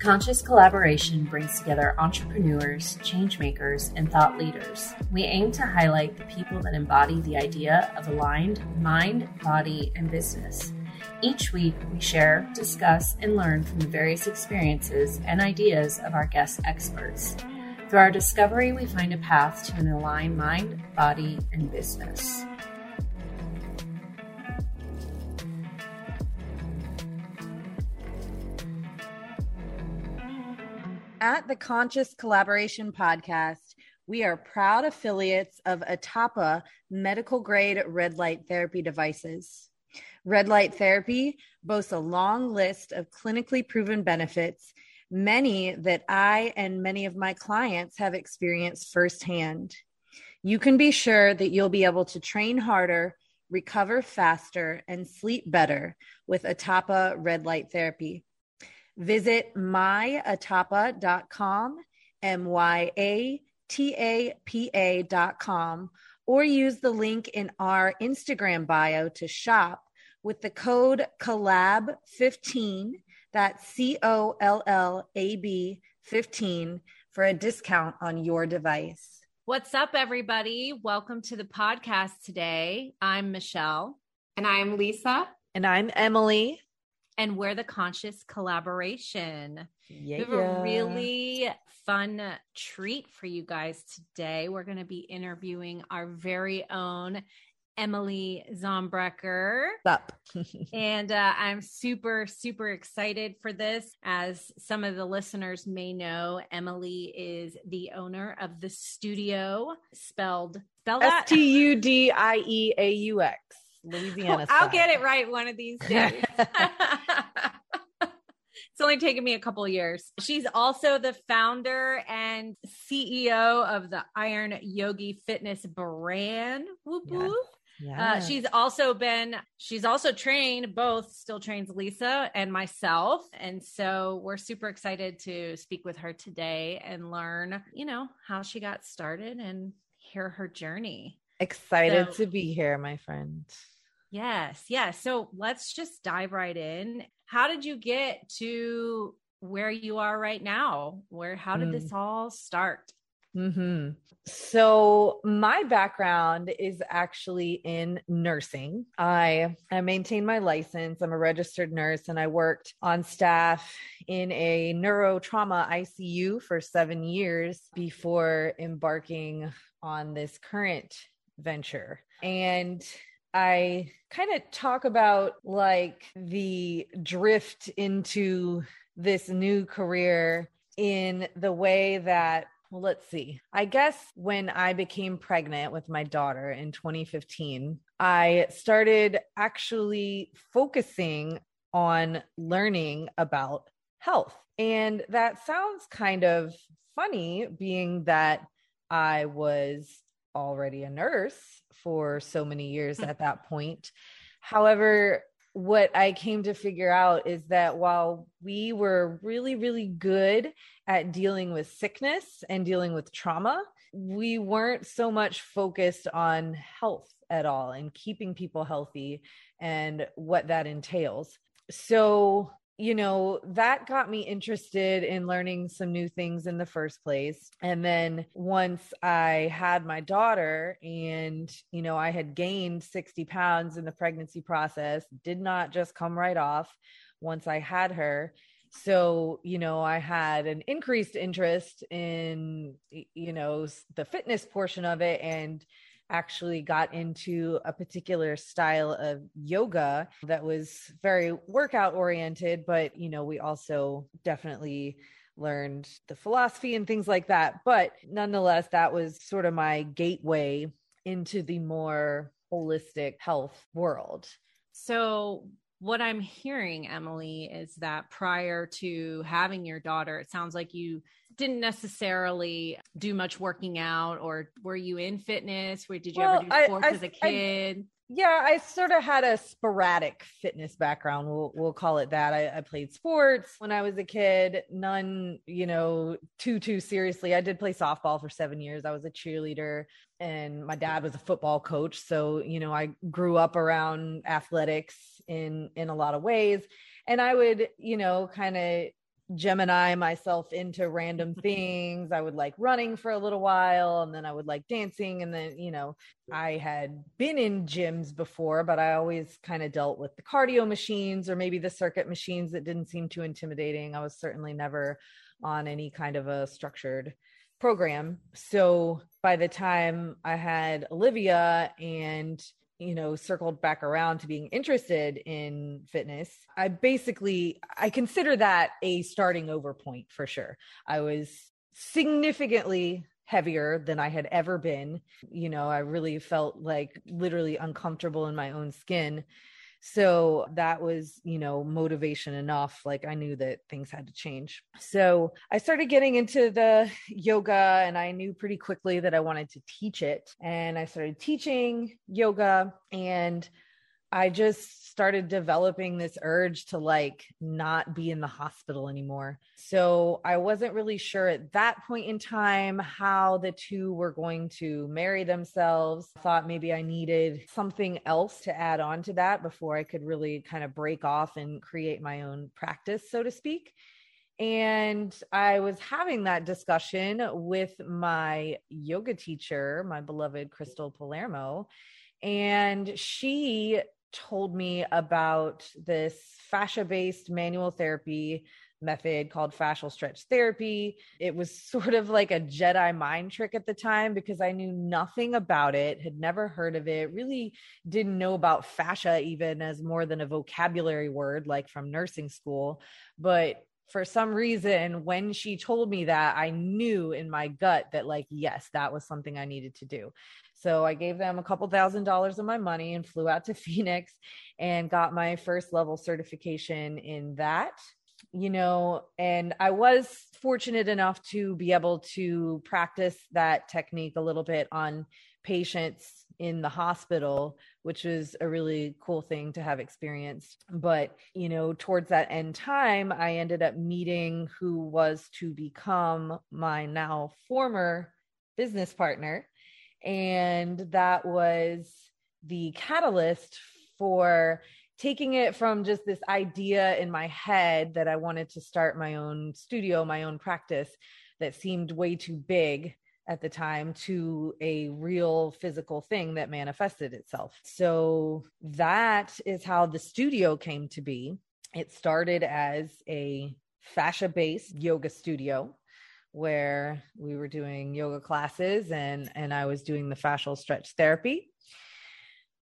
Conscious Collaboration brings together entrepreneurs, changemakers, and thought leaders. We aim to highlight the people that embody the idea of aligned mind, body, and business. Each week, we share, discuss, and learn from the various experiences and ideas of our guest experts. Through our discovery, we find a path to an aligned mind, body, and business. At the Conscious Collaboration Podcast, we are proud affiliates of Atapa medical grade red light therapy devices. Red light therapy boasts a long list of clinically proven benefits, many that I and many of my clients have experienced firsthand. You can be sure that you'll be able to train harder, recover faster, and sleep better with Atapa red light therapy. Visit myatapa.com, M Y A T A P A.com, or use the link in our Instagram bio to shop with the code COLLAB15, that's C O L L A B 15, for a discount on your device. What's up, everybody? Welcome to the podcast today. I'm Michelle. And I'm Lisa. And I'm Emily. And we're the Conscious Collaboration. Yeah. We have a really fun treat for you guys today. We're going to be interviewing our very own Emily Zombrecker. Up. and uh, I'm super, super excited for this. As some of the listeners may know, Emily is the owner of the studio, spelled spell S T U D I E A U X. Louisiana. I'll get it right one of these days. it's only taken me a couple years. She's also the founder and CEO of the Iron Yogi Fitness brand. Whoop, Yes. whoop. Yeah. Uh, she's also been, she's also trained, both still trains Lisa and myself. And so we're super excited to speak with her today and learn, you know, how she got started and hear her journey. excited so- to be here, my friend. Yes, yes. So let's just dive right in. How did you get to where you are right now? Where, how did Mm. this all start? hmm So my background is actually in nursing. I I maintain my license. I'm a registered nurse, and I worked on staff in a neurotrauma ICU for seven years before embarking on this current venture. And I kind of talk about like the drift into this new career in the way that well, let's see. I guess when I became pregnant with my daughter in 2015, I started actually focusing on learning about health. And that sounds kind of funny, being that I was already a nurse for so many years at that point. However, what I came to figure out is that while we were really, really good at dealing with sickness and dealing with trauma, we weren't so much focused on health at all and keeping people healthy and what that entails. So, you know, that got me interested in learning some new things in the first place. And then once I had my daughter and, you know, I had gained 60 pounds in the pregnancy process, did not just come right off once I had her. So, you know, I had an increased interest in, you know, the fitness portion of it and actually got into a particular style of yoga that was very workout oriented, but, you know, we also definitely learned the philosophy and things like that. But nonetheless, that was sort of my gateway into the more holistic health world. So, what I'm hearing, Emily, is that prior to having your daughter, it sounds like you didn't necessarily do much working out, or were you in fitness? Where did you Well, ever do I- sports I- as a kid? Yeah, I sort of had a sporadic fitness background. We'll we'll call it that. I, I played sports when I was a kid. None, you know, too too seriously. I did play softball for seven years. I was a cheerleader, and my dad was a football coach. So you know, I grew up around athletics in in a lot of ways. And I would, you know, kind of Gemini myself into random things. I would like running for a little while and then I would like dancing. And then, you know, I had been in gyms before, but I always kind of dealt with the cardio machines or maybe the circuit machines that didn't seem too intimidating. I was certainly never on any kind of a structured program. So by the time I had Olivia and you know circled back around to being interested in fitness i basically i consider that a starting over point for sure. I was significantly heavier than i had ever been. You know i really felt like literally uncomfortable in my own skin so that was, you know, motivation enough. Like I knew that things had to change. So I started getting into the yoga and I knew pretty quickly that I wanted to teach it. And I started teaching yoga and I just started developing this urge to like not be in the hospital anymore. So I wasn't really sure at that point in time how the two were going to marry themselves. Thought maybe I needed something else to add on to that before I could really kind of break off and create my own practice, so to speak. And I was having that discussion with my yoga teacher, my beloved Crystal Palermo. And she told me about this fascia based manual therapy method called fascial stretch therapy. It was sort of like a Jedi mind trick at the time because I knew nothing about it, had never heard of it, really didn't know about fascia even as more than a vocabulary word like from nursing school. But for some reason, when she told me that, I knew in my gut that, like, yes, that was something I needed to do. So I gave them a couple thousand dollars of my money and flew out to Phoenix and got my first level certification in that. You know, and I was fortunate enough to be able to practice that technique a little bit on patients in the hospital, which was a really cool thing to have experienced. But, you know, towards that end time, I ended up meeting who was to become my now former business partner and that was the catalyst for taking it from just this idea in my head that I wanted to start my own studio, my own practice that seemed way too big at the time to a real physical thing that manifested itself. So that is how the studio came to be. It started as a fascia based yoga studio where we were doing yoga classes and and I was doing the fascial stretch therapy.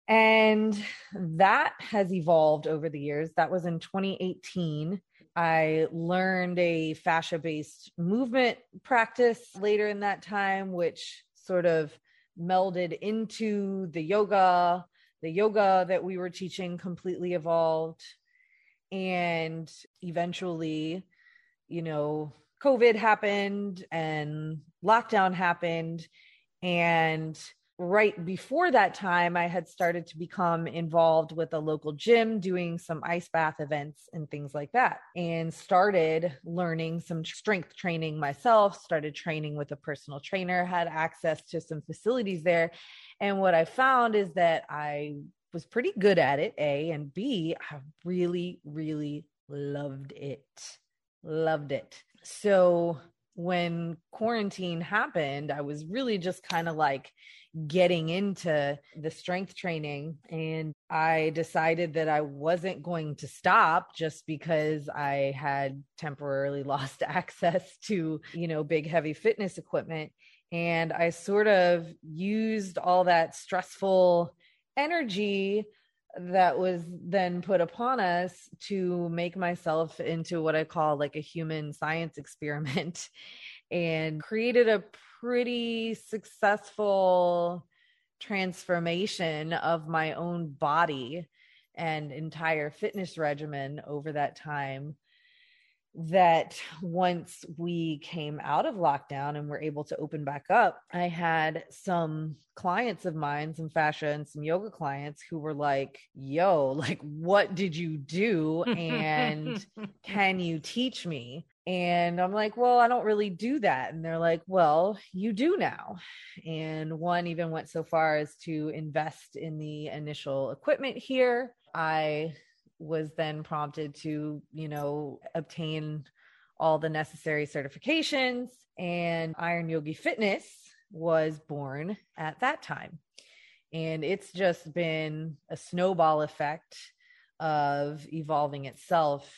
And that has evolved over the years. That was in 2018. I learned a fascia based movement practice later in that time, which sort of melded into the yoga. The yoga that we were teaching completely evolved. And eventually, you know, COVID happened and lockdown happened. And right before that time, I had started to become involved with a local gym doing some ice bath events and things like that, and started learning some strength training myself, started training with a personal trainer, had access to some facilities there. And what I found is that I was pretty good at it, A, and B, I really, really loved it. Loved it so when quarantine happened, I was really just kind of like getting into the strength training. And I decided that I wasn't going to stop just because I had temporarily lost access to, you know, big, heavy fitness equipment. And I sort of used all that stressful energy that was then put upon us to make myself into what I call like a human science experiment and created a pretty successful transformation of my own body and entire fitness regimen over that time that once we came out of lockdown and were able to open back up, I had some clients of mine, some fascia and some yoga clients who were like, Yo, like, what did you do? And can you teach me? And I'm like, Well, I don't really do that. And they're like, Well, you do now. And one even went so far as to invest in the initial equipment here. I was then prompted to, you know, obtain all the necessary certifications, and Iron Yogi Fitness was born at that time. And it's just been a snowball effect of evolving itself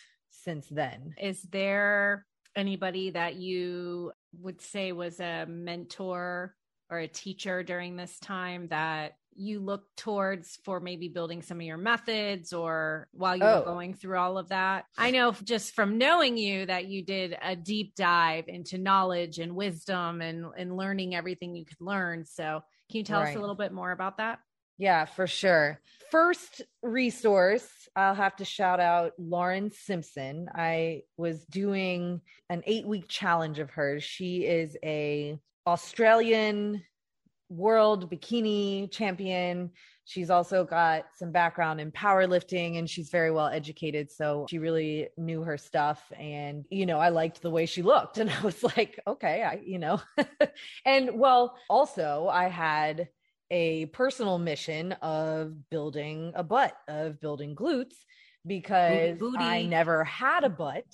since then. Is there anybody that you would say was a mentor or a teacher during this time that you look towards for maybe building some of your methods or while you oh. were going through all of that? I know just from knowing you that you did a deep dive into knowledge and wisdom and, and learning everything you could learn. So, can you tell right. us a little bit more about that? Yeah, for sure. First resource, I'll have to shout out Lauren Simpson. I was doing an eight week challenge of hers. She is a Australian world bikini champion. She's also got some background in powerlifting and she's very well educated. So she really knew her stuff. And, you know, I liked the way she looked. And I was like, okay, I, you know, and well, also I had a personal mission of building a butt, of building glutes because Booty. I never had a butt.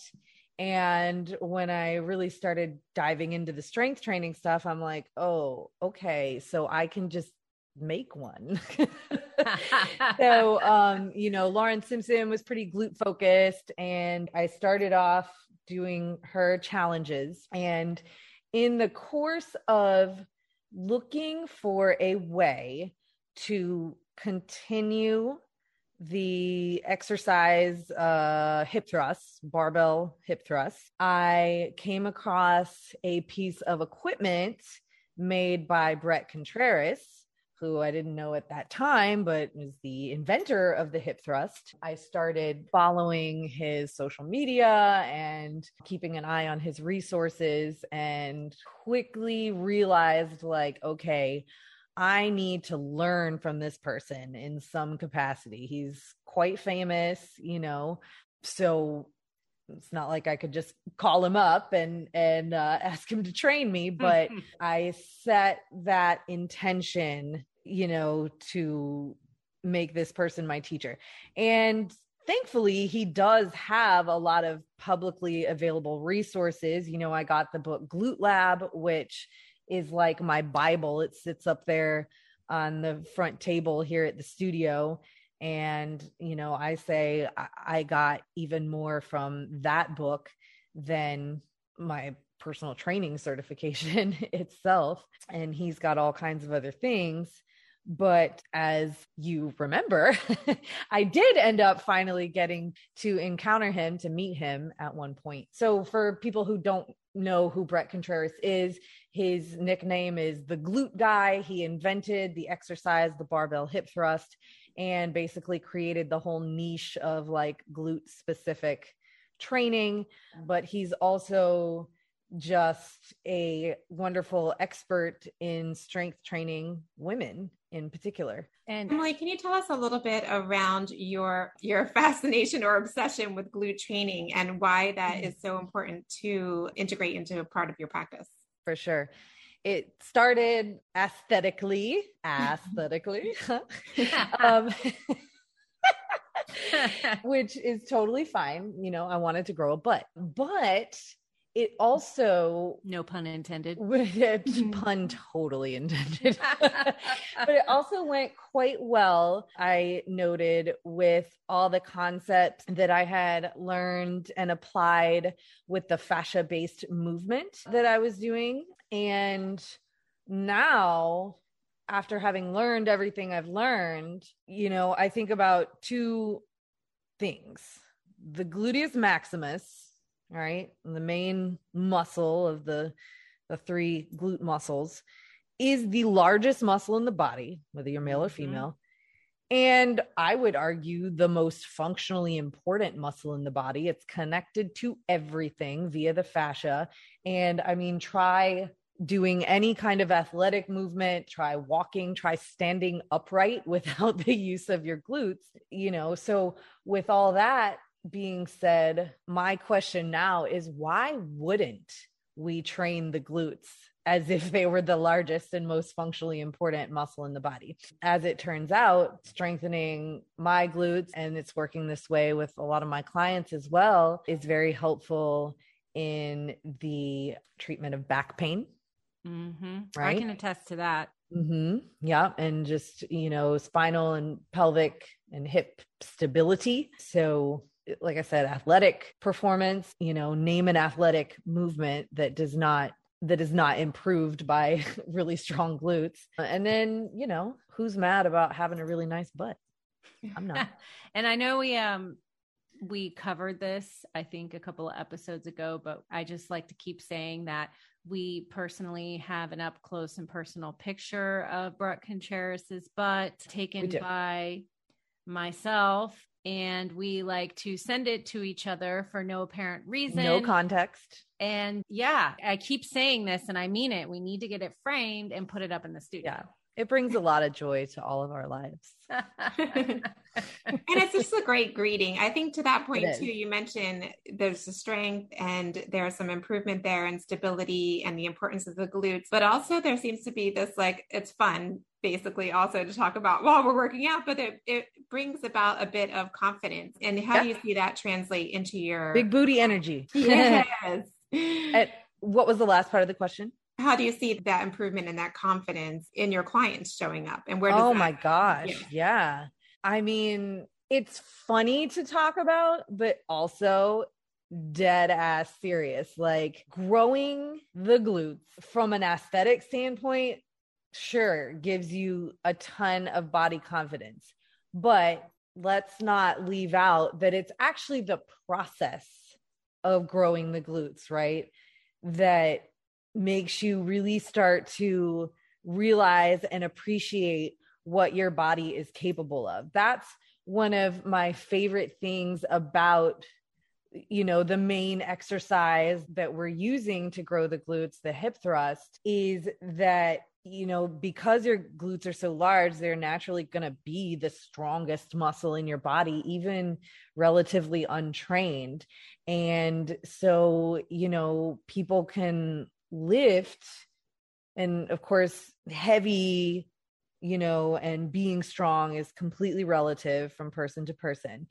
And when I really started diving into the strength training stuff, I'm like, oh, okay, so I can just make one. so, um, you know, Lauren Simpson was pretty glute focused, and I started off doing her challenges. And in the course of looking for a way to continue the exercise uh, hip thrusts, barbell hip thrusts, I came across a piece of equipment made by Bret Contreras, who I didn't know at that time, but was the inventor of the hip thrust. I started following his social media and keeping an eye on his resources and quickly realized, like, okay, I need to learn from this person in some capacity. He's quite famous, you know. So it's not like I could just call him up and and uh, ask him to train me, but I set that intention, you know, to make this person my teacher. And thankfully, he does have a lot of publicly available resources. You know, I got the book Glute Lab, which is like my Bible. It sits up there on the front table here at the studio. And, you know, I say I got even more from that book than my personal training certification itself. And he's got all kinds of other things. But as you remember, I did end up finally getting to encounter him, to meet him at one point. So, for people who don't know who Bret Contreras is, his nickname is the glute guy. He invented the exercise, the barbell hip thrust, and basically created the whole niche of like glute specific training. But he's also just a wonderful expert in strength training women in particular. And Emily, can you tell us a little bit around your your fascination or obsession with glute training and why that mm-hmm. so important to integrate into a part of your practice? For sure. It started aesthetically, aesthetically, um, which is totally fine. You know, I wanted to grow a butt, but it also no pun intended. Pun mm-hmm. totally intended. But it also went quite well i noted with all the concepts that i had learned and applied with the fascia based movement that i was doing. And now after having learned everything i've learned you know i think about two things. The gluteus maximus right? The main muscle of the the three glute muscles is the largest muscle in the body, whether you're male or mm-hmm. female. And I would argue the most functionally important muscle in the body. It's connected to everything via the fascia. And I mean, try doing any kind of athletic movement, try walking, try standing upright without the use of your glutes, you know. So, with all that, being said, my question now is why wouldn't we train the glutes as if they were the largest and most functionally important muscle in the body? As it turns out, strengthening my glutes, and it's working this way with a lot of my clients as well, is very helpful in the treatment of back pain. Mm-hmm. Right? I can attest to that. Mm-hmm. Yeah. And just, you know, spinal and pelvic and hip stability. So, like I said, athletic performance, you know, name an athletic movement that does not that is not improved by really strong glutes. And then, you know, who's mad about having a really nice butt? I'm not. and I know we um we covered this I think a couple of episodes ago, but I just like to keep saying that we personally have an up close and personal picture of Bret Contreras' butt taken by myself and we like to send it to each other for no apparent reason. No context. And yeah, I keep saying this and I mean it. We need to get it framed and put it up in the studio. Yeah. It brings a lot of joy to all of our lives. and it's just a great greeting. I think to that point too, you mentioned there's the strength and there's some improvement there and stability and the importance of the glutes, but also there seems to be this like it's fun basically also to talk about while we're working out, but it, it brings about a bit of confidence. And how do you see that translate into your big booty energy? Yes. and what was the last part of the question? how do you see that improvement and that confidence in your clients showing up and where does oh that, my gosh yeah. yeah i mean it's funny to talk about but also dead ass serious like growing the glutes from an aesthetic standpoint sure gives you a ton of body confidence but let's not leave out that it's actually the process of growing the glutes right that makes you really start to realize and appreciate what your body is capable of. That's one of my favorite things about you know the main exercise that we're using to grow the glutes the hip thrust is that you know because your glutes are so large they're naturally going to be the strongest muscle in your body even relatively untrained. And so you know people can lift and of course heavy you know and being strong is completely relative from person to person.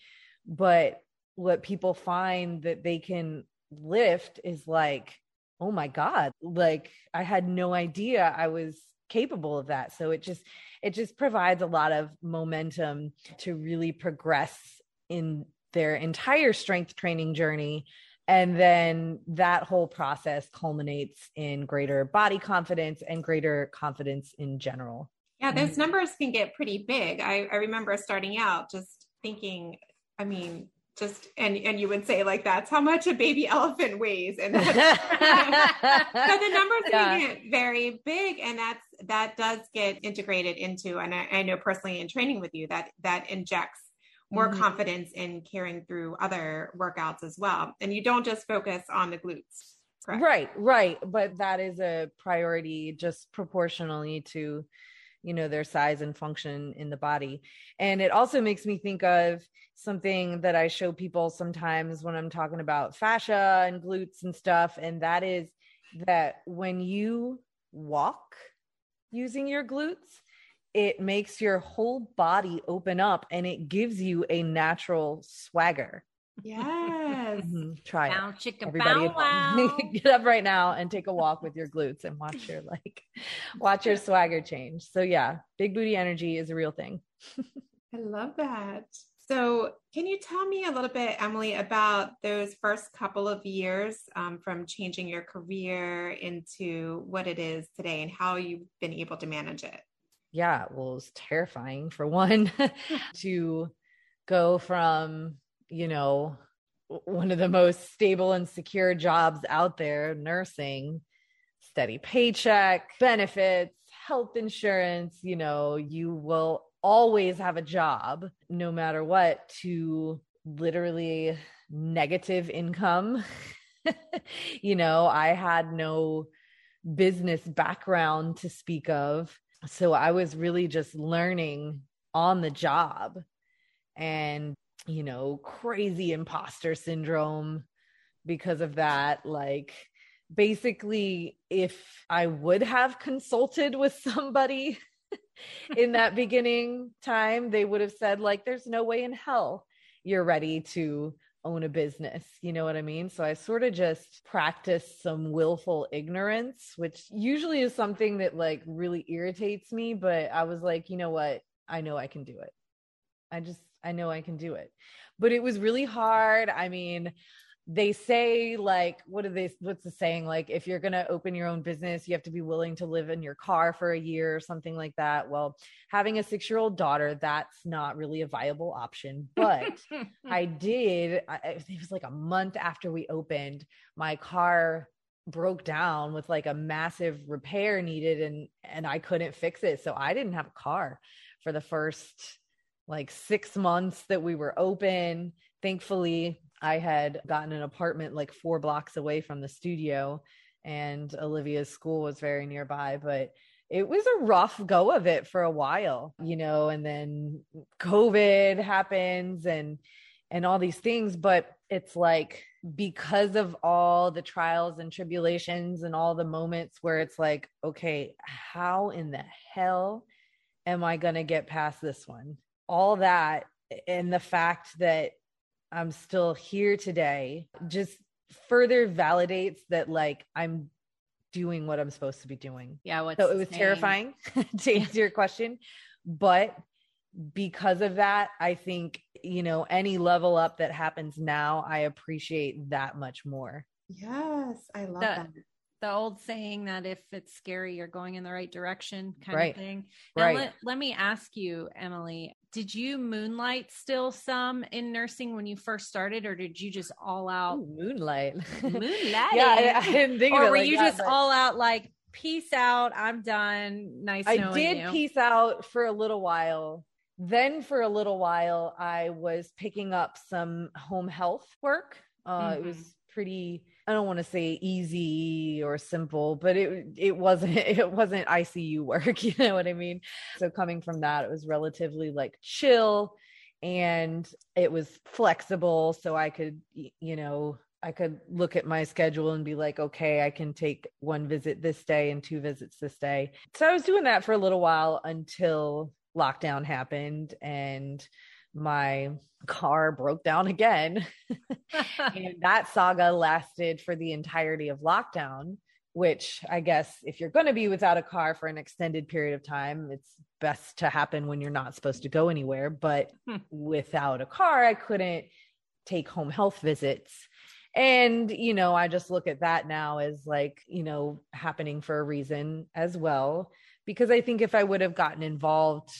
But what people find that they can lift is like oh my god like i had no idea i was capable of that. So it just it just provides a lot of momentum to really progress in their entire strength training journey. And then that whole process culminates in greater body confidence and greater confidence in general. Yeah those mm-hmm. numbers can get pretty big. I, I remember starting out just thinking i mean just and and you would say like that's how much a baby elephant weighs and so the numbers yeah. can get very big and that's that does get integrated into and I, I know personally in training with you that that injects more mm-hmm. confidence in carrying through other workouts as well. And you don't just focus on the glutes. Correct? Right, right. But that is a priority just proportionally to, you know, their size and function in the body. And it also makes me think of something that I show people sometimes when I'm talking about fascia and glutes and stuff. And that is that when you walk using your glutes, it makes your whole body open up and it gives you a natural swagger. Yes. mm-hmm. Try bow, it. Chicka, Everybody bow, get up right now and take a walk with your glutes and watch your like watch your swagger change. So yeah, big booty energy is a real thing. I love that. So, can you tell me a little bit, Emily, about those first couple of years um, from changing your career into what it is today and how you've been able to manage it? yeah, well, it was terrifying for one to go from, you know, one of the most stable and secure jobs out there, nursing, steady paycheck, benefits, health insurance, you know, you will always have a job no matter what to literally negative income. you know, I had no business background to speak of so I was really just learning on the job and, you know, crazy imposter syndrome because of that. Like, basically, if I would have consulted with somebody in that beginning time, they would have said, like, there's no way in hell you're ready to own a business. You know what I mean? So I sort of just practiced some willful ignorance, which usually is something that like really irritates me. But I was like, you know what? I know I can do it. I just, I know I can do it. But it was really hard. I mean, they say like what are they what's the saying like if you're going to open your own business you have to be willing to live in your car for a year or something like that well having a 6 year old daughter that's not really a viable option but i did I, it was like a month after we opened my car broke down with like a massive repair needed and and I couldn't fix it so I didn't have a car for the first like 6 months that we were open thankfully I had gotten an apartment like four blocks away from the studio, and Olivia's school was very nearby. But it was a rough go of it for a while, you know, and then COVID happens and and all these things, but it's like because of all the trials and tribulations and all the moments where it's like, okay, how in the hell am I going to get past this one? All that and the fact that I'm still here today just further validates that like I'm doing what I'm supposed to be doing. Yeah. so it was terrifying to answer your question. But because of that, I think, you know, any level up that happens now, I appreciate that much more. Yes, I love the, that the old saying that if it's scary, you're going in the right direction kind right. of thing. Now, right. Let, let me ask you, Emily, did you moonlight still some in nursing when you first started, or did you just all out Ooh, moonlight? Moonlight. yeah, I, I, didn't think or were like you that, just but... all out like peace out, I'm done. Nice. I did you. peace out for a little while. Then for a little while, I was picking up some home health work. Uh, mm-hmm. It was pretty I don't want to say easy or simple, but it it wasn't it wasn't ICU work, you know what I mean? So coming from that, it was relatively like chill and it was flexible so I could you know, I could look at my schedule and be like, okay, I can take one visit this day and two visits this day. So I was doing that for a little while until lockdown happened and my car broke down again. and that saga lasted for the entirety of lockdown, which I guess if you're going to be without a car for an extended period of time, it's best to happen when you're not supposed to go anywhere. But hmm. without a car, I couldn't take home health visits. And, you know, I just look at that now as like, you know, happening for a reason as well. Because I think if I would have gotten involved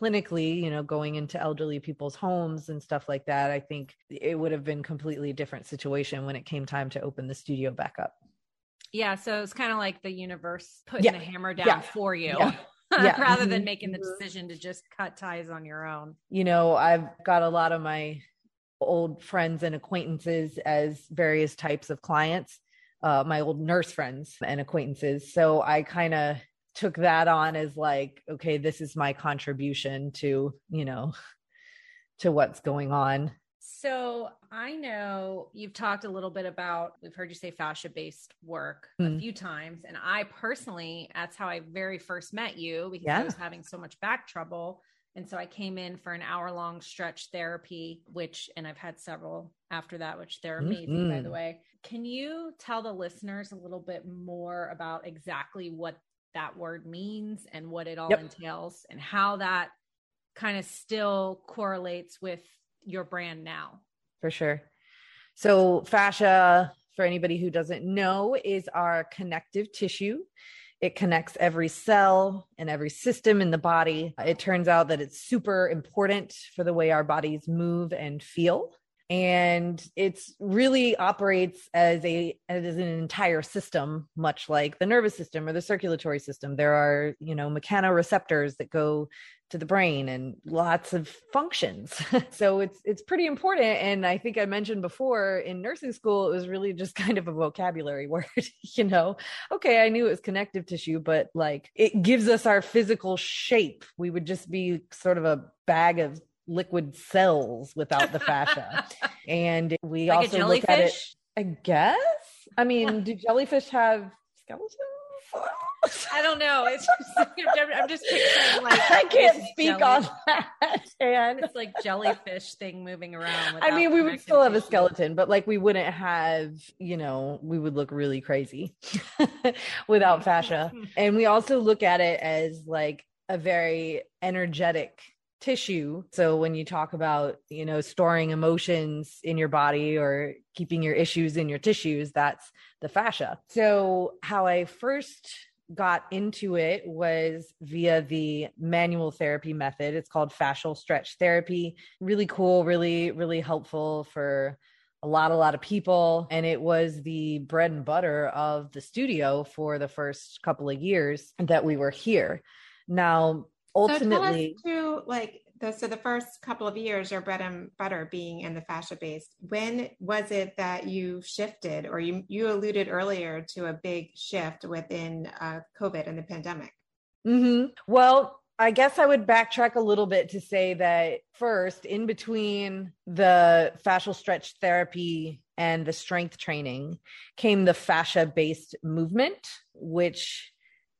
clinically, you know, going into elderly people's homes and stuff like that, I think it would have been completely different situation when it came time to open the studio back up. Yeah, so it's kind of like the universe putting yeah. the hammer down yeah. for you. Yeah. rather than mm-hmm. making the decision to just cut ties on your own. You know, I've got a lot of my old friends and acquaintances as various types of clients, uh, my old nurse friends and acquaintances. So I kind of took that on as like okay this is my contribution to you know to what's going on so i know you've talked a little bit about we've heard you say fascia based work mm. a few times and i personally that's how i very first met you because yeah. i was having so much back trouble and so i came in for an hour long stretch therapy which and i've had several after that which they're amazing mm-hmm. by the way can you tell the listeners a little bit more about exactly what that word means and what it all yep. entails and how that kind of still correlates with your brand now. For sure. So, fascia, for anybody who doesn't know, is our connective tissue. It connects every cell and every system in the body. It turns out that it's super important for the way our bodies move and feel and it's really operates as a as an entire system much like the nervous system or the circulatory system. There are you know mechanoreceptors that go to the brain and lots of functions. So it's it's pretty important. And i think i mentioned before in nursing school it was really just kind of a vocabulary word you know? Okay i knew it was connective tissue but like it gives us our physical shape. We would just be sort of a bag of liquid cells without the fascia. and we like also look at it. I guess. I mean, do jellyfish have skeletons? I don't know. It's just, I'm just picturing like I can't speak jelly. on that. And It's like jellyfish thing moving around. I mean, we would still have a skeleton, but like we wouldn't have, you know, we would look really crazy without fascia. and we also look at it as like a very energetic tissue. So when you talk about, you know, storing emotions in your body or keeping your issues in your tissues, that's the fascia. So how I first got into it was via the manual therapy method. It's called fascial stretch therapy. Really cool, really, really helpful for a lot, a lot of people. And it was the bread and butter of the studio for the first couple of years that we were here. Now, ultimately, so too, like the, so the first couple of years, your bread and butter being in the fascia based, when was it that you shifted or you, you alluded earlier to a big shift within uh, COVID and the pandemic? Mm-hmm. Well, I guess I would backtrack a little bit to say that first, in between the fascial stretch therapy and the strength training, came the fascia based movement, which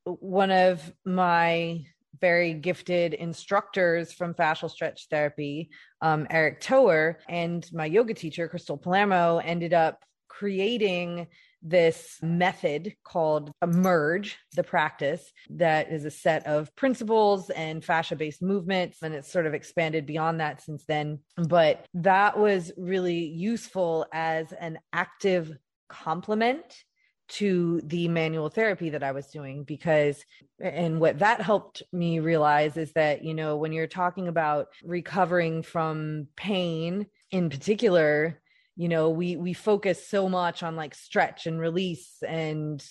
one of my very gifted instructors from fascial stretch therapy, um, Eric Toer, and my yoga teacher, Crystal Palermo, ended up creating this method called Emerge, the practice, that is a set of principles and fascia based movements. And it's sort of expanded beyond that since then. But that was really useful as an active complement to the manual therapy that I was doing because and what that helped me realize is that you know when you're talking about recovering from pain in particular you know we we focus so much on like stretch and release and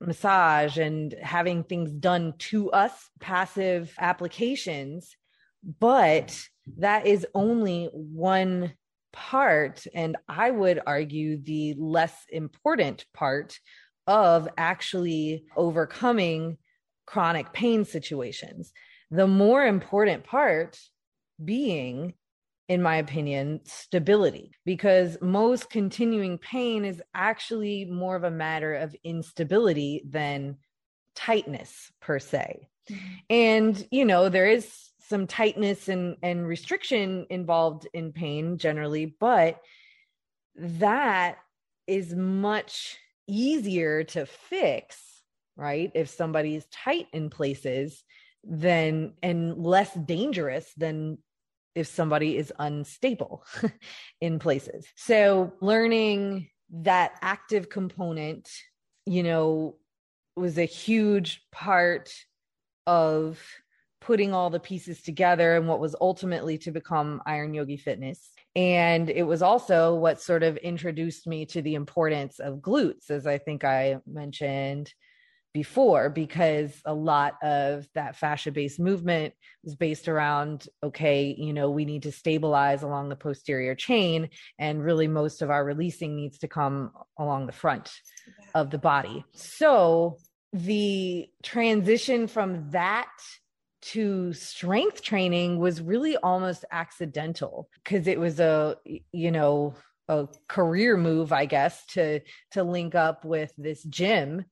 massage and having things done to us passive applications. But that is only one part, and I would argue the less important part of actually overcoming chronic pain situations. The more important part being, in my opinion, stability, because most continuing pain is actually more of a matter of instability than tightness per se. Mm-hmm. And, you know, there is some tightness and, and restriction involved in pain generally, but that is much easier to fix, right? If somebody is tight in places, then and less dangerous than if somebody is unstable in places. So learning that active component, you know, was a huge part of putting all the pieces together and what was ultimately to become Iron Yogi Fitness. And it was also what sort of introduced me to the importance of glutes, as I think I mentioned before, because a lot of that fascia based movement was based around okay, you know, we need to stabilize along the posterior chain. And really, most of our releasing needs to come along the front of the body. So the transition from that to strength training was really almost accidental because it was a you know a career move i guess to to link up with this gym.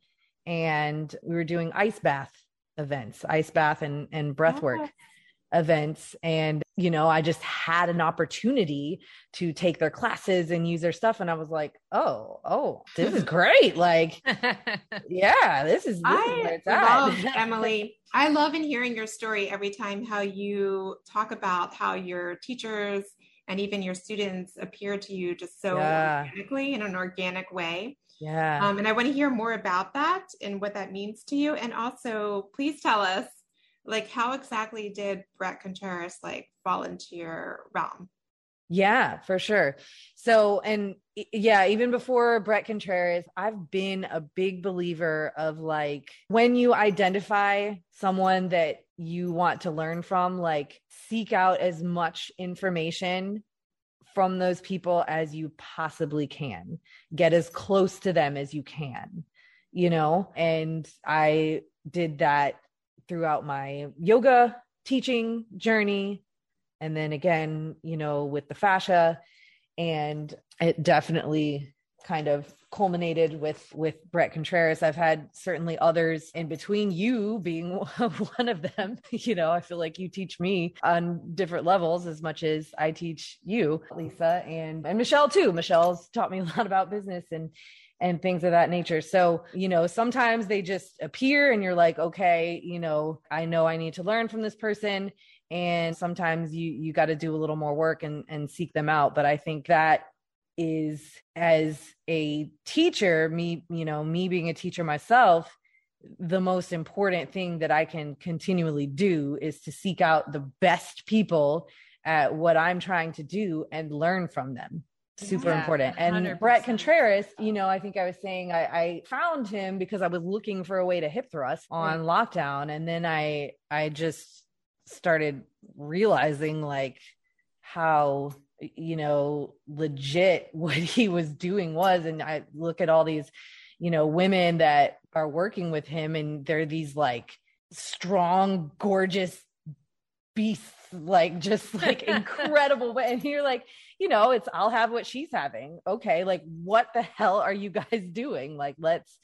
And we were doing ice bath events ice bath and and breath work ah. events. And you know i just had an opportunity to take their classes and use their stuff and i was like oh oh this is great. Like yeah this is, this I is love, emily i love in hearing your story every time how you talk about how your teachers and even your students appear to you just so yeah. organically in an organic way. Yeah. Um, and i want to hear more about that and what that means to you. And also please tell us like how exactly did Bret Contreras like fall into your realm? Yeah, for sure. So, and yeah, even before Bret Contreras, I've been a big believer of like when you identify someone that you want to learn from, like seek out as much information from those people as you possibly can. Get as close to them as you can, you know? And I did that throughout my yoga teaching journey. And then again, you know, with the fascia. And it definitely kind of culminated with with Bret Contreras. I've had certainly others in between you being one of them. You know, I feel like you teach me on different levels as much as I teach you, Lisa, and and Michelle too. Michelle's taught me a lot about business and and things of that nature. So, you know, sometimes they just appear and you're like, okay, you know, I know I need to learn from this person. And sometimes you you got to do a little more work and and seek them out, but I think that is as a teacher me you know me being a teacher myself the most important thing that i can continually do is to seek out the best people at what i'm trying to do and learn from them super yeah, important and 100%. bret contreras you know i think i was saying I, I, found him because i was looking for a way to hip thrust on right. lockdown and then i i just started realizing like how you know, legit what he was doing was. And I look at all these, you know, women that are working with him and they're these like strong, gorgeous beasts, like just like incredible. And you're like, you know, it's I'll have what she's having. Okay, like what the hell are you guys doing? Like, let's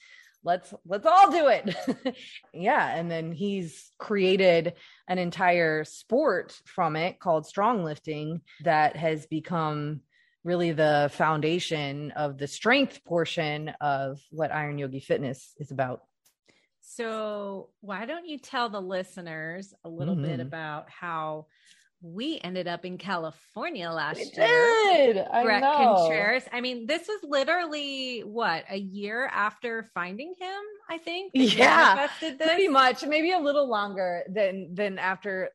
let's let's all do it yeah and then he's created an entire sport from it called strong lifting that has become really the foundation of the strength portion of what iron yogi fitness is about so why don't you tell the listeners a little mm-hmm. bit about how we ended up in California last we year. Did. I know. Contreras. I mean, this was literally what a year after finding him. I think. Yeah, pretty much. Maybe a little longer than than after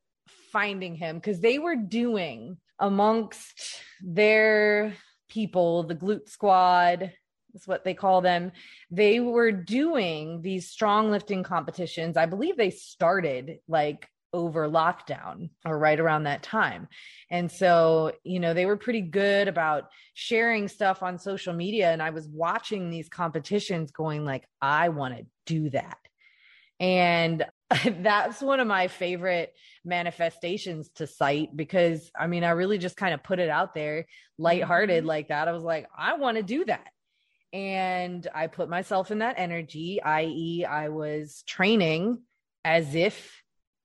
finding him because they were doing amongst their people, the Glute Squad is what they call them. They were doing these strong lifting competitions. I believe they started like over lockdown or right around that time. And so, you know, they were pretty good about sharing stuff on social media and I was watching these competitions going like I want to do that. And that's one of my favorite manifestations to cite because I mean, I really just kind of put it out there lighthearted mm-hmm. like that. I was like, I want to do that. And I put myself in that energy, i.e., I was training as if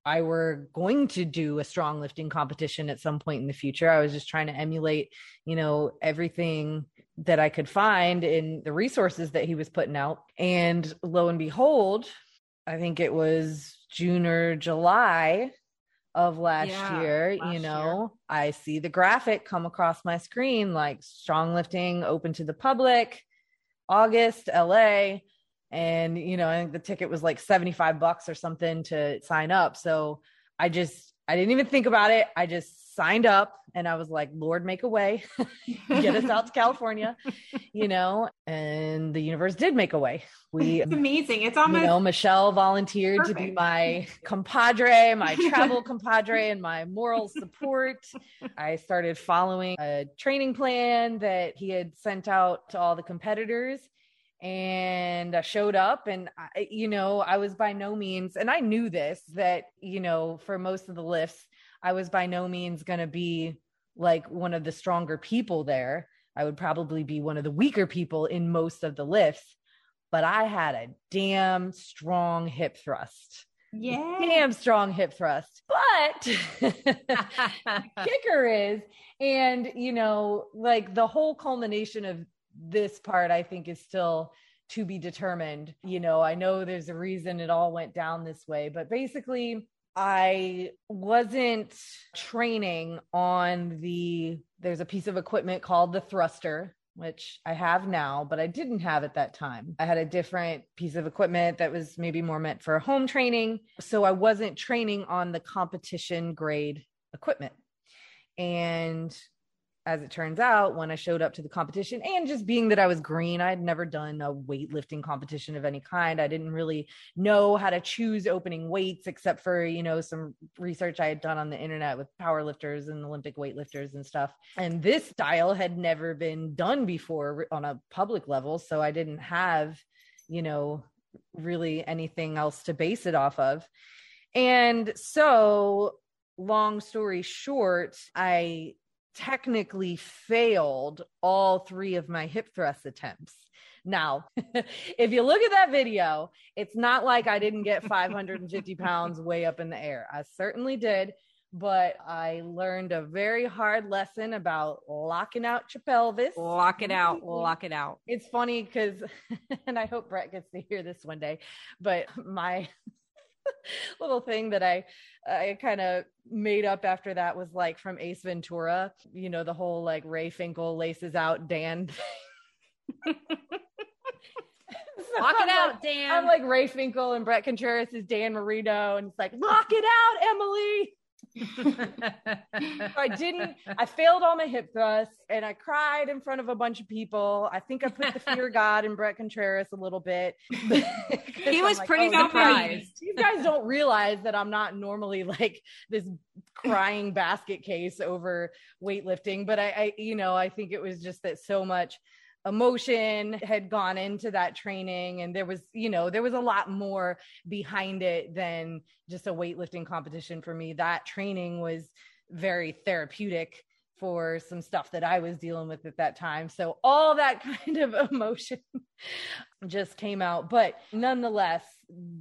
I were going to do a strong lifting competition at some point in the future. I was just trying to emulate, you know, everything that I could find in the resources that he was putting out. And lo and behold, I think it was June or July of last yeah, year, last you know, year. I see the graphic come across my screen like strong lifting open to the public, August, LA and you know i think the ticket was like 75 bucks or something to sign up. So i just i didn't even think about it. I just signed up and i was like lord make a way. Get us out to california you know and the universe did make a way. We it's amazing. It's almost you know michelle volunteered perfect. to be my compadre my travel compadre and my moral support. I started following a training plan that he had sent out to all the competitors and I showed up and I, you know I was by no means and I knew this that you know for most of the lifts I was by no means going to be like one of the stronger people there. I would probably be one of the weaker people in most of the lifts but I had a damn strong hip thrust. Yeah damn strong hip thrust. But kicker is and you know like the whole culmination of this part I think is still to be determined. You know, I know there's a reason it all went down this way, but basically, I wasn't training on the, there's a piece of equipment called the thruster, which I have now, but I didn't have at that time. I had a different piece of equipment that was maybe more meant for home training. So I wasn't training on the competition grade equipment. And as it turns out, when I showed up to the competition, and just being that I was green, I had never done a weightlifting competition of any kind. I didn't really know how to choose opening weights, except for, you know, some research I had done on the internet with power lifters and Olympic weightlifters and stuff. And this style had never been done before on a public level. So I didn't have, you know, really anything else to base it off of. And so, long story short, I technically failed all three of my hip thrust attempts. Now, if you look at that video, it's not like I didn't get 550 pounds way up in the air. I certainly did, but I learned a very hard lesson about locking out your pelvis. Lock it out. Lock it out. It's funny because, and I hope Bret gets to hear this one day, but my little thing that I I kind of made up after that was like from Ace Ventura, you know, the whole like Ray Finkle laces out Dan. so Lock it I'm out, like, Dan. I'm like Ray Finkle and Bret Contreras is Dan Marino, and it's like, lock it out, Emily. I didn't, I failed all my hip thrusts and I cried in front of a bunch of people. I think I put the fear of God in Bret Contreras a little bit. he was like, pretty oh, surprised. You guys don't realize that I'm not normally like this crying basket case over weightlifting, but I, I, you know, I think it was just that so much emotion had gone into that training and there was you know there was a lot more behind it than just a weightlifting competition for me that training was very therapeutic for some stuff that I was dealing with at that time. So all that kind of emotion just came out. But nonetheless,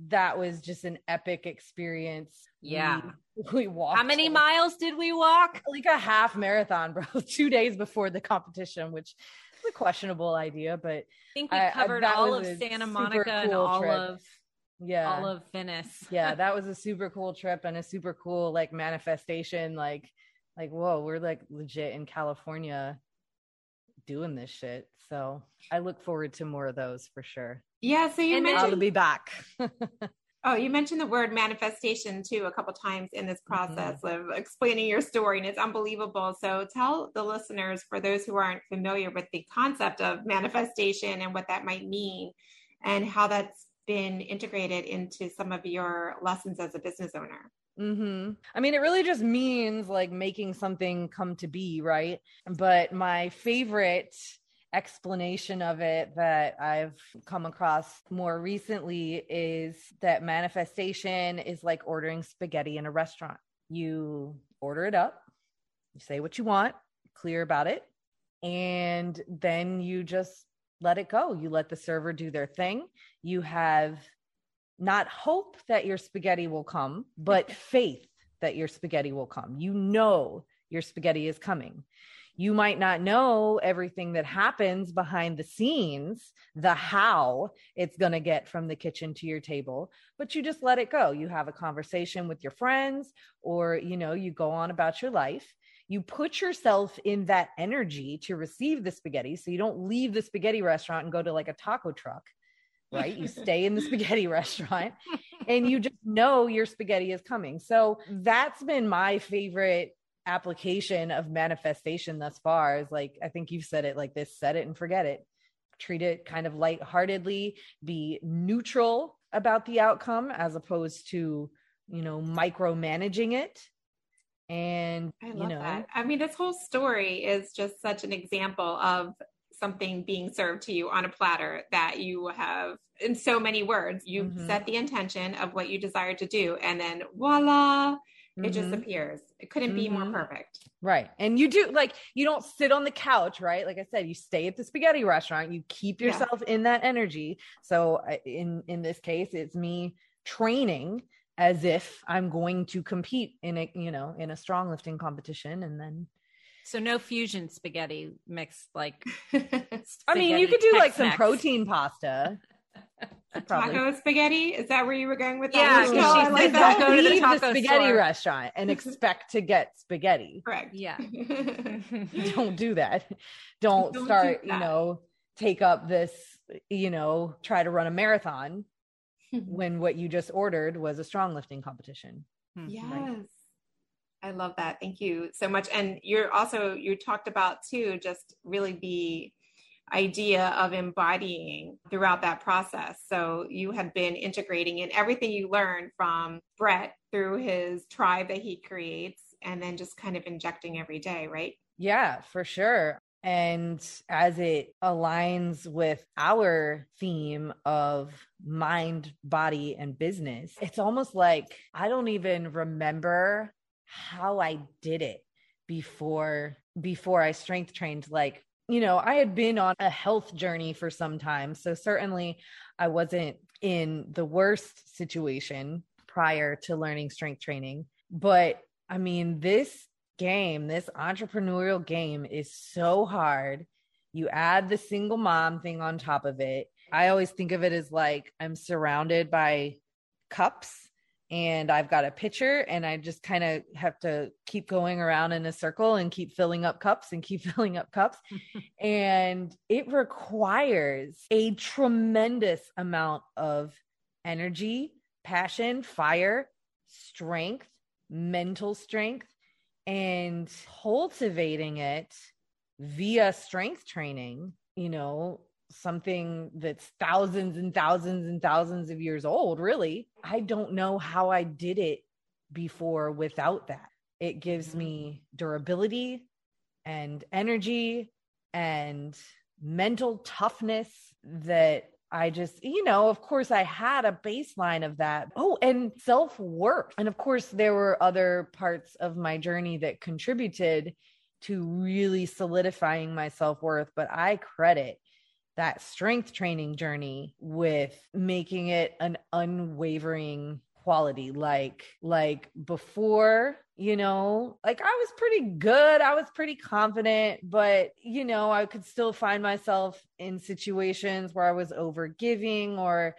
that was just an epic experience. Yeah. We, we walked. How many miles did we walk? Like a half marathon, bro. Two days before the competition, which a questionable idea, but I think we covered I, all of Santa Monica cool and all trip. of yeah all of Venice. yeah, that was a super cool trip and a super cool like manifestation. Like, like whoa, we're like legit in California doing this shit. So I look forward to more of those for sure. Yeah. So you and mentioned I'll be back. Oh, you mentioned the word manifestation too a couple times in this process mm-hmm. of explaining your story, and it's unbelievable. So, tell the listeners, for those who aren't familiar with the concept of manifestation and what that might mean, and how that's been integrated into some of your lessons as a business owner. Mm-hmm. I mean, it really just means like making something come to be, right? But my favorite explanation of it that I've come across more recently is that manifestation is like ordering spaghetti in a restaurant. You order it up, you say what you want, clear about it, and then you just let it go. You let the server do their thing. You have not hope that your spaghetti will come, but faith that your spaghetti will come. You know your spaghetti is coming you might not know everything that happens behind the scenes, the how it's going to get from the kitchen to your table, but you just let it go. You have a conversation with your friends, or, you know, you go on about your life. You put yourself in that energy to receive the spaghetti. So you don't leave the spaghetti restaurant and go to like a taco truck right? You stay in the spaghetti restaurant and you just know your spaghetti is coming. So that's been my favorite application of manifestation thus far is like i think you've said it like this set it and forget it treat it kind of lightheartedly be neutral about the outcome as opposed to you know micromanaging it and I love you know that. i mean this whole story is just such an example of something being served to you on a platter that you have in so many words you mm-hmm. set the intention of what you desire to do and then voila. It just mm-hmm. appears. It couldn't be mm-hmm. more perfect. Right. And you do like you don't sit on the couch right? Like i said you stay at the spaghetti restaurant. You keep yourself yeah. in that energy. So in in this case it's me training as if i'm going to compete in a you know in a strong lifting competition and then so no fusion spaghetti mixed like I mean you could do like some protein pasta taco spaghetti. Is that where you were going with that? Yeah, no, like don't go to the, the spaghetti store. restaurant and expect to get spaghetti. Correct. Yeah. don't do that. Don't, don't start, do you know, take up this, you know, try to run a marathon when what you just ordered was a strong lifting competition. Hmm. Yes. Right? I love that. Thank you so much. And you're also, you talked about too, just really be idea of embodying throughout that process. So you had been integrating in everything you learned from Bret through his tribe that he creates and then just kind of injecting every day, right? Yeah, for sure. And as it aligns with our theme of mind, body, and business, it's almost like I don't even remember how I did it before before I strength trained, like, you know, I had been on a health journey for some time. So certainly I wasn't in the worst situation prior to learning strength training. But I mean, this game, this entrepreneurial game is so hard. You add the single mom thing on top of it. I always think of it as like I'm surrounded by cups and I've got a pitcher and I just kind of have to keep going around in a circle and keep filling up cups and keep filling up cups. and it requires a tremendous amount of energy, passion, fire, strength, mental strength, and cultivating it via strength training, you know, something that's thousands and thousands and thousands of years old, really. I don't know how I did it before without that. It gives me mm. durability and energy and mental toughness that I just, you know, of course, I had a baseline of that. Oh, and self worth. And of course, there were other parts of my journey that contributed to really solidifying my self worth. But I credit that strength training journey with making it an unwavering quality. Like like before you know like i was pretty good i was pretty confident but you know i could still find myself in situations where i was over giving or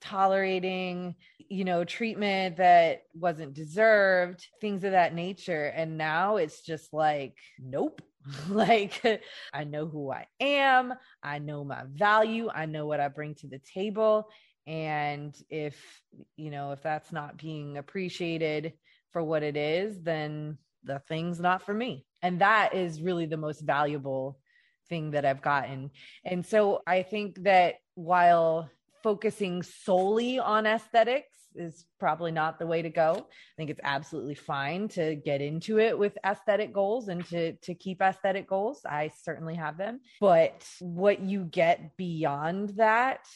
tolerating you know treatment that wasn't deserved things of that nature. And now it's just like nope like I know who I am, I know my value, I know what I bring to the table and if you know if that's not being appreciated for what it is, then the thing's not for me. And that is really the most valuable thing that I've gotten. And so I think that while focusing solely on aesthetics is probably not the way to go. I think it's absolutely fine to get into it with aesthetic goals and to to keep aesthetic goals. I certainly have them. But what you get beyond that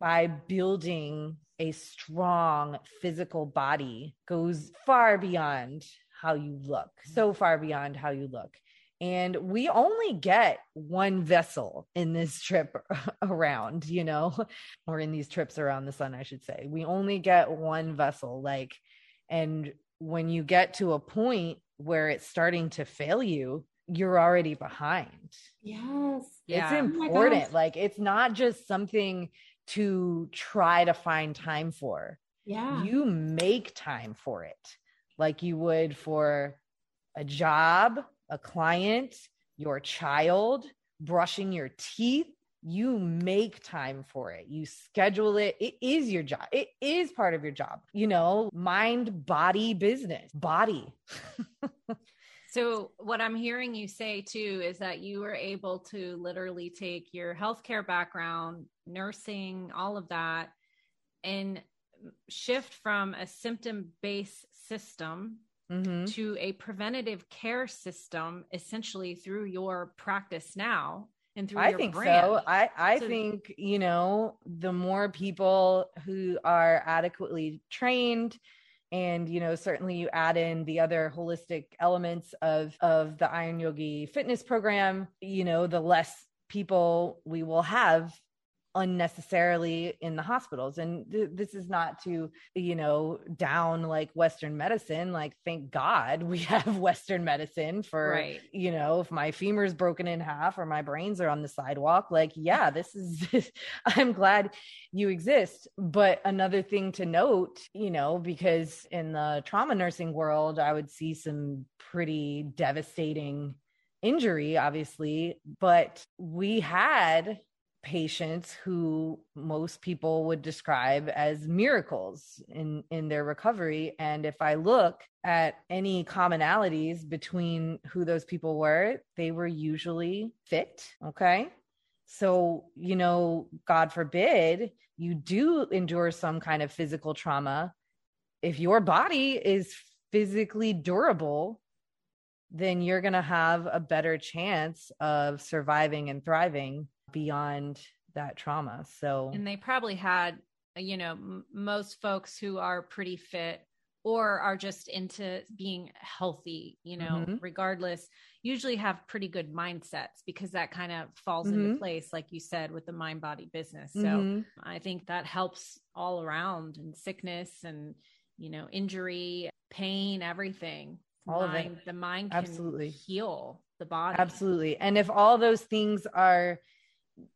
by building a strong physical body goes far beyond how you look. So far beyond how you look. And we only get one vessel in this trip around, you know, or in these trips around the sun, I should say. We only get one vessel. Like, and when you get to a point where it's starting to fail you, you're already behind. Yes. It's yeah. Oh important. Oh like, it's not just something to try to find time for. Yeah. You make time for it like you would for a job a client, your child, brushing your teeth, you make time for it. You schedule it. It is your job. It is part of your job. You know, mind, body, business, body. so, what I'm hearing you say too is that you were able to literally take your healthcare background, nursing, all of that, and shift from a symptom based system mm-hmm. to a preventative care system essentially through your practice now and through I your think brand. so. I I so, think you know the more people who are adequately trained and you know certainly you add in the other holistic elements of of the iron yogi fitness program you know the less people we will have unnecessarily in the hospitals. And th- this is not to you know down like western medicine. Like thank god we have western medicine for right. you know if my femur is broken in half or my brains are on the sidewalk like yeah this is i'm glad you exist. But another thing to note you know because in the trauma nursing world i would see some pretty devastating injury obviously. But we had patients who most people would describe as miracles in in their recovery. And if i look at any commonalities between who those people were they were usually fit okay? So you know god forbid you do endure some kind of physical trauma if your body is physically durable then you're going to have a better chance of surviving and thriving beyond that trauma. So, and they probably had, you know, m- most folks who are pretty fit or are just into being healthy, you know, mm-hmm. regardless, usually have pretty good mindsets because that kind of falls mm-hmm. into place, like you said, with the mind body business. So mm-hmm. I think that helps all around and sickness and, you know, injury, pain, everything. All mind, of it. The mind can absolutely heal the body. Absolutely. And if all those things are,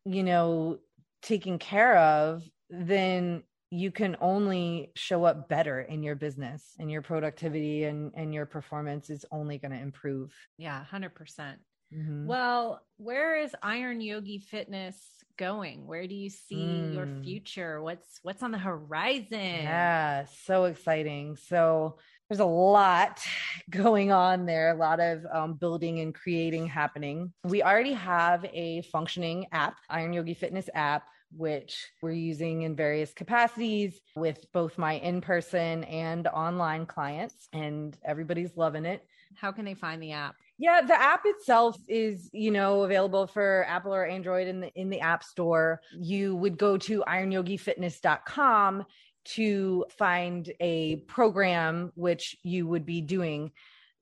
you know, taken care of, then you can only show up better in your business and your productivity and, and your performance is only going to improve. Yeah, 100%. percent mm hmm Well, where is Iron Yogi Fitness going? Where do you see mm. your future? What's what's on the horizon? Yeah, so exciting. So there's a lot going on there, a lot of um, building and creating happening. We already have a functioning app, Iron Yogi Fitness app which we're using in various capacities with both my in person and online clients, and everybody's loving it. How can they find the app? Yeah, the app itself is, you know, available for Apple or Android in the in the App Store. You would go to ironyogifitness.com to find a program which you would be doing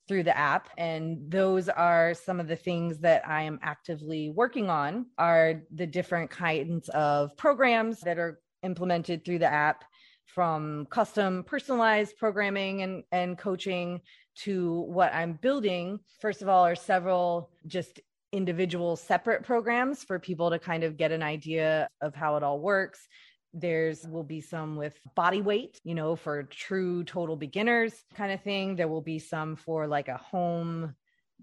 through the app. And those are some of the things that i am actively working on are the different kinds of programs that are implemented through the app from custom personalized programming and, and coaching to what i'm building. First of all are several just individual separate programs for people to kind of get an idea of how it all works there's will be some with body weight, you know, for true total beginners kind of thing. There will be some for like a home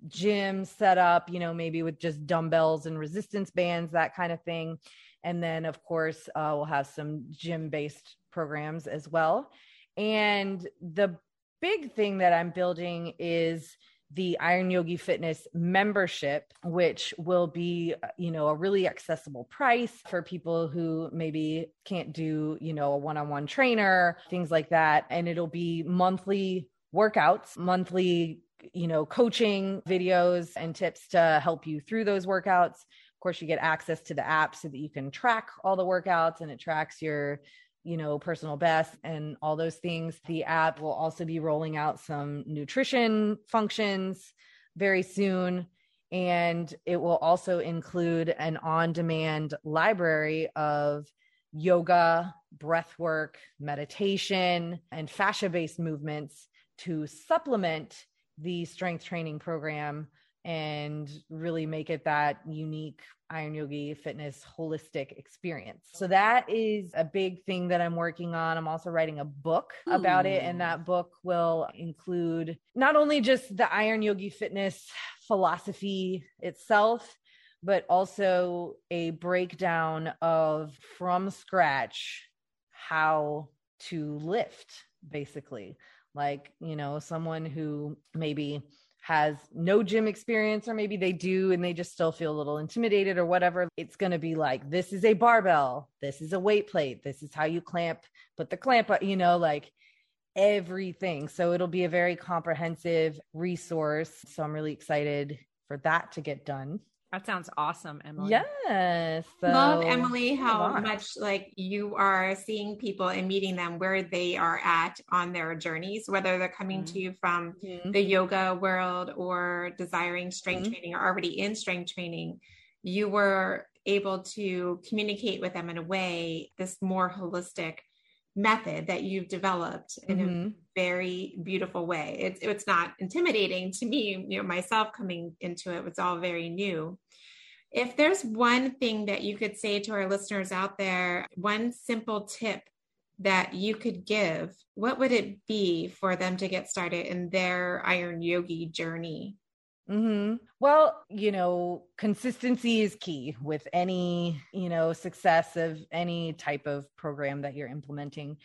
gym setup, you know, maybe with just dumbbells and resistance bands, that kind of thing. And then, of course, uh, we'll have some gym based programs as well. And the big thing that I'm building is the Iron Yogi Fitness membership, which will be, you know, a really accessible price for people who maybe can't do, you know, a one on one trainer, things like that. And it'll be monthly workouts, monthly, you know, coaching videos and tips to help you through those workouts. Of course, you get access to the app so that you can track all the workouts and it tracks your you know, personal best and all those things. The app will also be rolling out some nutrition functions very soon. And it will also include an on demand library of yoga, breath work, meditation, and fascia based movements to supplement the strength training program and really make it that unique Iron Yogi fitness holistic experience. So that is a big thing that I'm working on. I'm also writing a book about it and that book will include not only just the Iron Yogi fitness philosophy itself but also a breakdown of from scratch how to lift basically like you know someone who maybe has no gym experience, or maybe they do and they just still feel a little intimidated or whatever, it's going to be like, this is a barbell, this is a weight plate, this is how you clamp, put the clamp, you know, like everything. So it'll be a very comprehensive resource. So I'm really excited for that to get done. That sounds awesome, Emily. Yes. So, Love Emily how much like you are seeing people and meeting them where they are at on their journeys, whether they're coming mm-hmm. to you from mm-hmm. the yoga world or desiring strength mm-hmm. training or already in strength training. You were able to communicate with them in a way, this more holistic method that you've developed in mm-hmm. a very beautiful way. It's it's not intimidating to me, you know, myself coming into it was all very new. If there's one thing that you could say to our listeners out there, one simple tip that you could give, what would it be for them to get started in their iron yogi journey? Mm-hmm. Well, you know, consistency is key with any, you know, success of any type of program that you're implementing.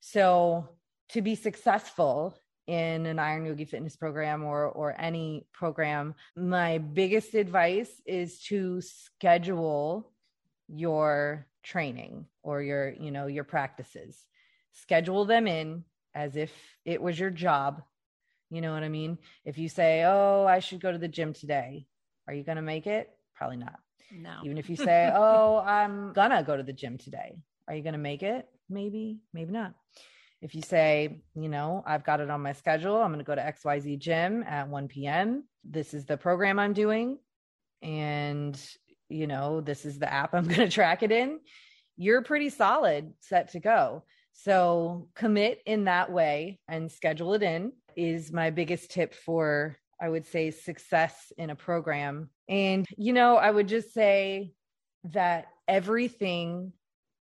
So, to be successful in an Iron Yogi fitness program or or any program, my biggest advice is to schedule your training or your, you know, your practices. Schedule them in as if it was your job you know what I mean? If you say, "Oh, I should go to the gym today," are you going to make it? Probably not. No. Even if you say, "Oh, I'm gonna go to the gym today," are you going to make it? Maybe, maybe not. if you say, you know, I've got it on my schedule, I'm going to go to XYZ gym at 1 p.m. This is the program I'm doing. And, you know, this is the app I'm going to track it in. You're pretty solid set to go. So commit in that way and schedule it in is my biggest tip for, I would say, success in a program. And, you know, I would just say that everything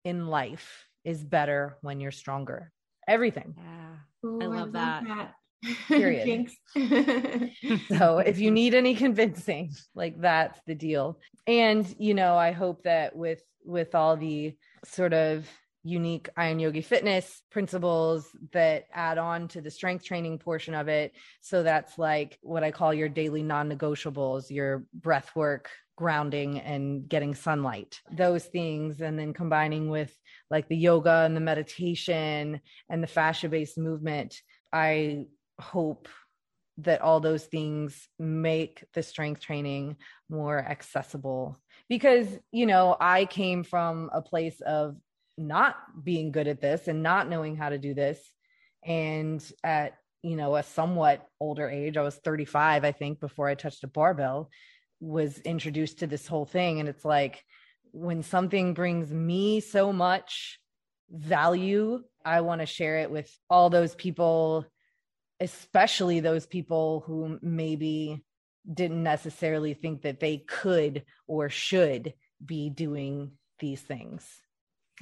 in life is better when you're stronger. Everything. Yeah. Ooh, I, love I love that. that. Period. so if you need any convincing, like that's the deal. And you know, I hope that with with all the sort of unique iron yogi fitness principles that add on to the strength training portion of it. So that's like what i call your daily non-negotiables your breath work grounding and getting sunlight. Those things and then combining with like the yoga and the meditation and the fascia based movement i hope that all those things make the strength training more accessible. Because you know i came from a place of not being good at this and not knowing how to do this. And at you know a somewhat older age i was 35 i think before i touched a barbell was introduced to this whole thing. And it's like when something brings me so much value i want to share it with all those people especially those people who maybe didn't necessarily think that they could or should be doing these things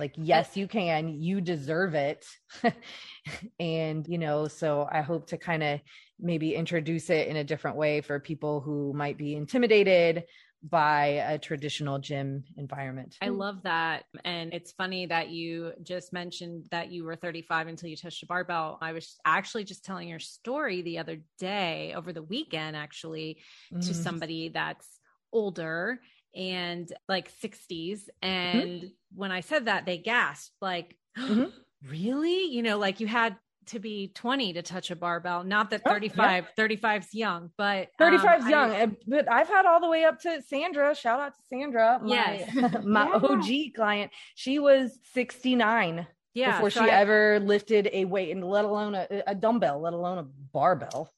like yes you can you deserve it and you know so i hope to kind of maybe introduce it in a different way for people who might be intimidated by a traditional gym environment. I love that. And it's funny that you just mentioned that you were 35 until you touched a barbell. I was actually just telling your story the other day over the weekend, actually, mm-hmm. to somebody that's older and like 60s. And mm-hmm. when I said that, they gasped, like, mm-hmm. really? You know, like you had to be 20 to touch a barbell. Not that 35, oh, yeah. 35's young, but 35's um, young. I, but I've had all the way up to Sandra. Shout out to Sandra, my, yes. my yeah. OG client. She was 69 yeah, before so she I, ever lifted a weight and let alone a, a, dumbbell, let alone a barbell.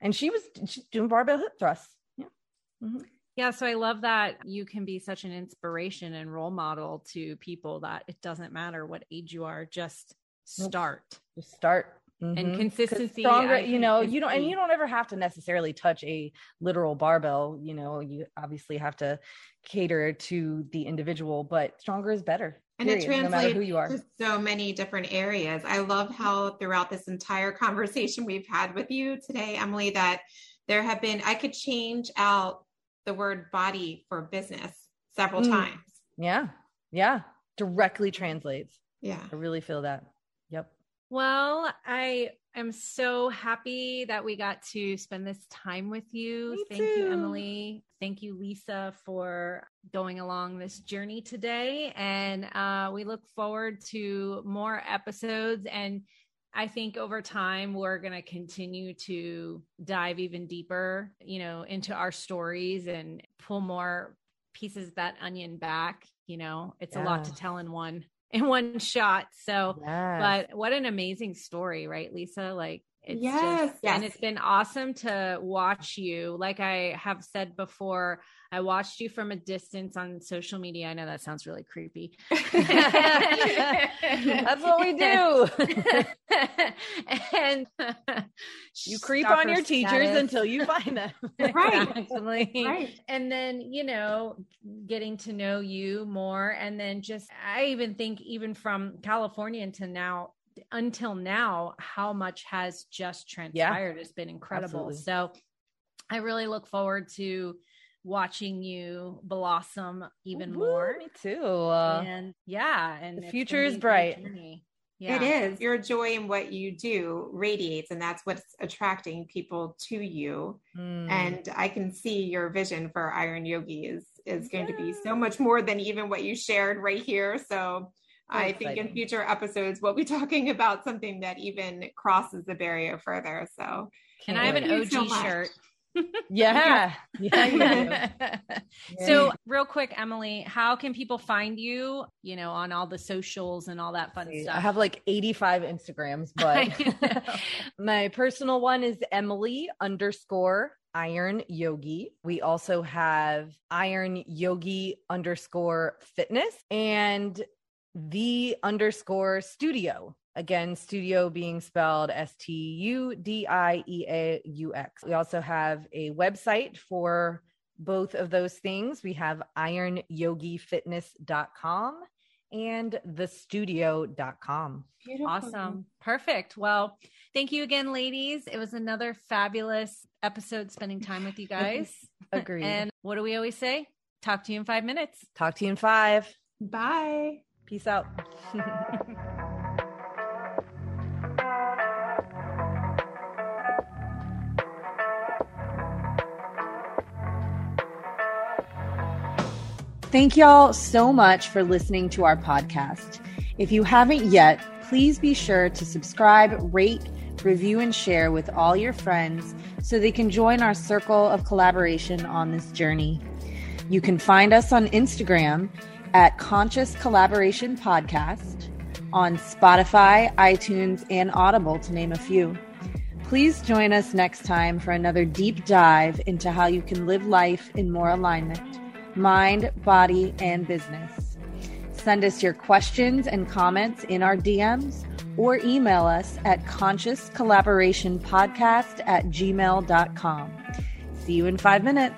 And she was she's doing barbell hip thrusts. Yeah. Mm-hmm. Yeah, so I love that you can be such an inspiration and role model to people that it doesn't matter what age you are, just start. Just start. Mm-hmm. And consistency, stronger, you know, you don't, and you don't ever have to necessarily touch a literal barbell. You know, you obviously have to cater to the individual, but stronger is better. And period, it translates no who you are. to so many different areas. I love how throughout this entire conversation we've had with you today, Emily, that there have been, I could change out the word body for business several mm. times. Yeah. Yeah. Directly translates. Yeah. I really feel that. Yep. Well, I am so happy that we got to spend this time with you. Me Thank too. you, Emily. Thank you, Lisa, for going along this journey today. And uh, we look forward to more episodes. And I think over time, we're going to continue to dive even deeper, you know, into our stories and pull more pieces that onion back. You know, it's yeah. a lot to tell in one in one shot. So, yes. but what an amazing story, right, Lisa? Like, it's yes, just, yes. and it's been awesome to watch you. Like I have said before, I watched you from a distance on social media. I know that sounds really creepy. That's what we do. and you creep on your teachers until you find them. right. right. And then, you know, getting to know you more. And then just, I even think, even from California to now, until now, how much has just transpired yeah, has been incredible. Absolutely. So I really look forward to watching you blossom even Ooh, more. Me too. And yeah, and the future is bright. Yeah. It is. Your joy in what you do radiates, and that's what's attracting people to you. Mm. And I can see your vision for Iron Yogi is is going yeah. to be so much more than even what you shared right here. So I exciting. think in future episodes we'll be talking about something that even crosses the barrier further. So can I have an OG so shirt. yeah. Yeah. so, real quick, Emily, how can people find you, you know, on all the socials and all that fun stuff? I have like 85 Instagrams, but my personal one is Emily underscore Iron Yogi. We also have Iron Yogi underscore fitness and the underscore studio. Again, studio being spelled S T U D I E A U X. We also have a website for both of those things. We have ironyogifitness.com and thestudio.com. Beautiful. Awesome. Perfect. Well, thank you again, ladies. It was another fabulous episode spending time with you guys. Agreed. and what do we always say? Talk to you in five minutes. Talk to you in five. Bye. Peace out. Thank y'all so much for listening to our podcast. If you haven't yet, please be sure to subscribe, rate, review, and share with all your friends so they can join our circle of collaboration on this journey. You can find us on Instagram at Conscious Collaboration Podcast, on Spotify, iTunes, and Audible, to name a few. Please join us next time for another deep dive into how you can live life in more alignment mind, body, and business. Send us your questions and comments in our DMs or email us at consciouscollaborationpodcast at gmail.com. See you in five minutes.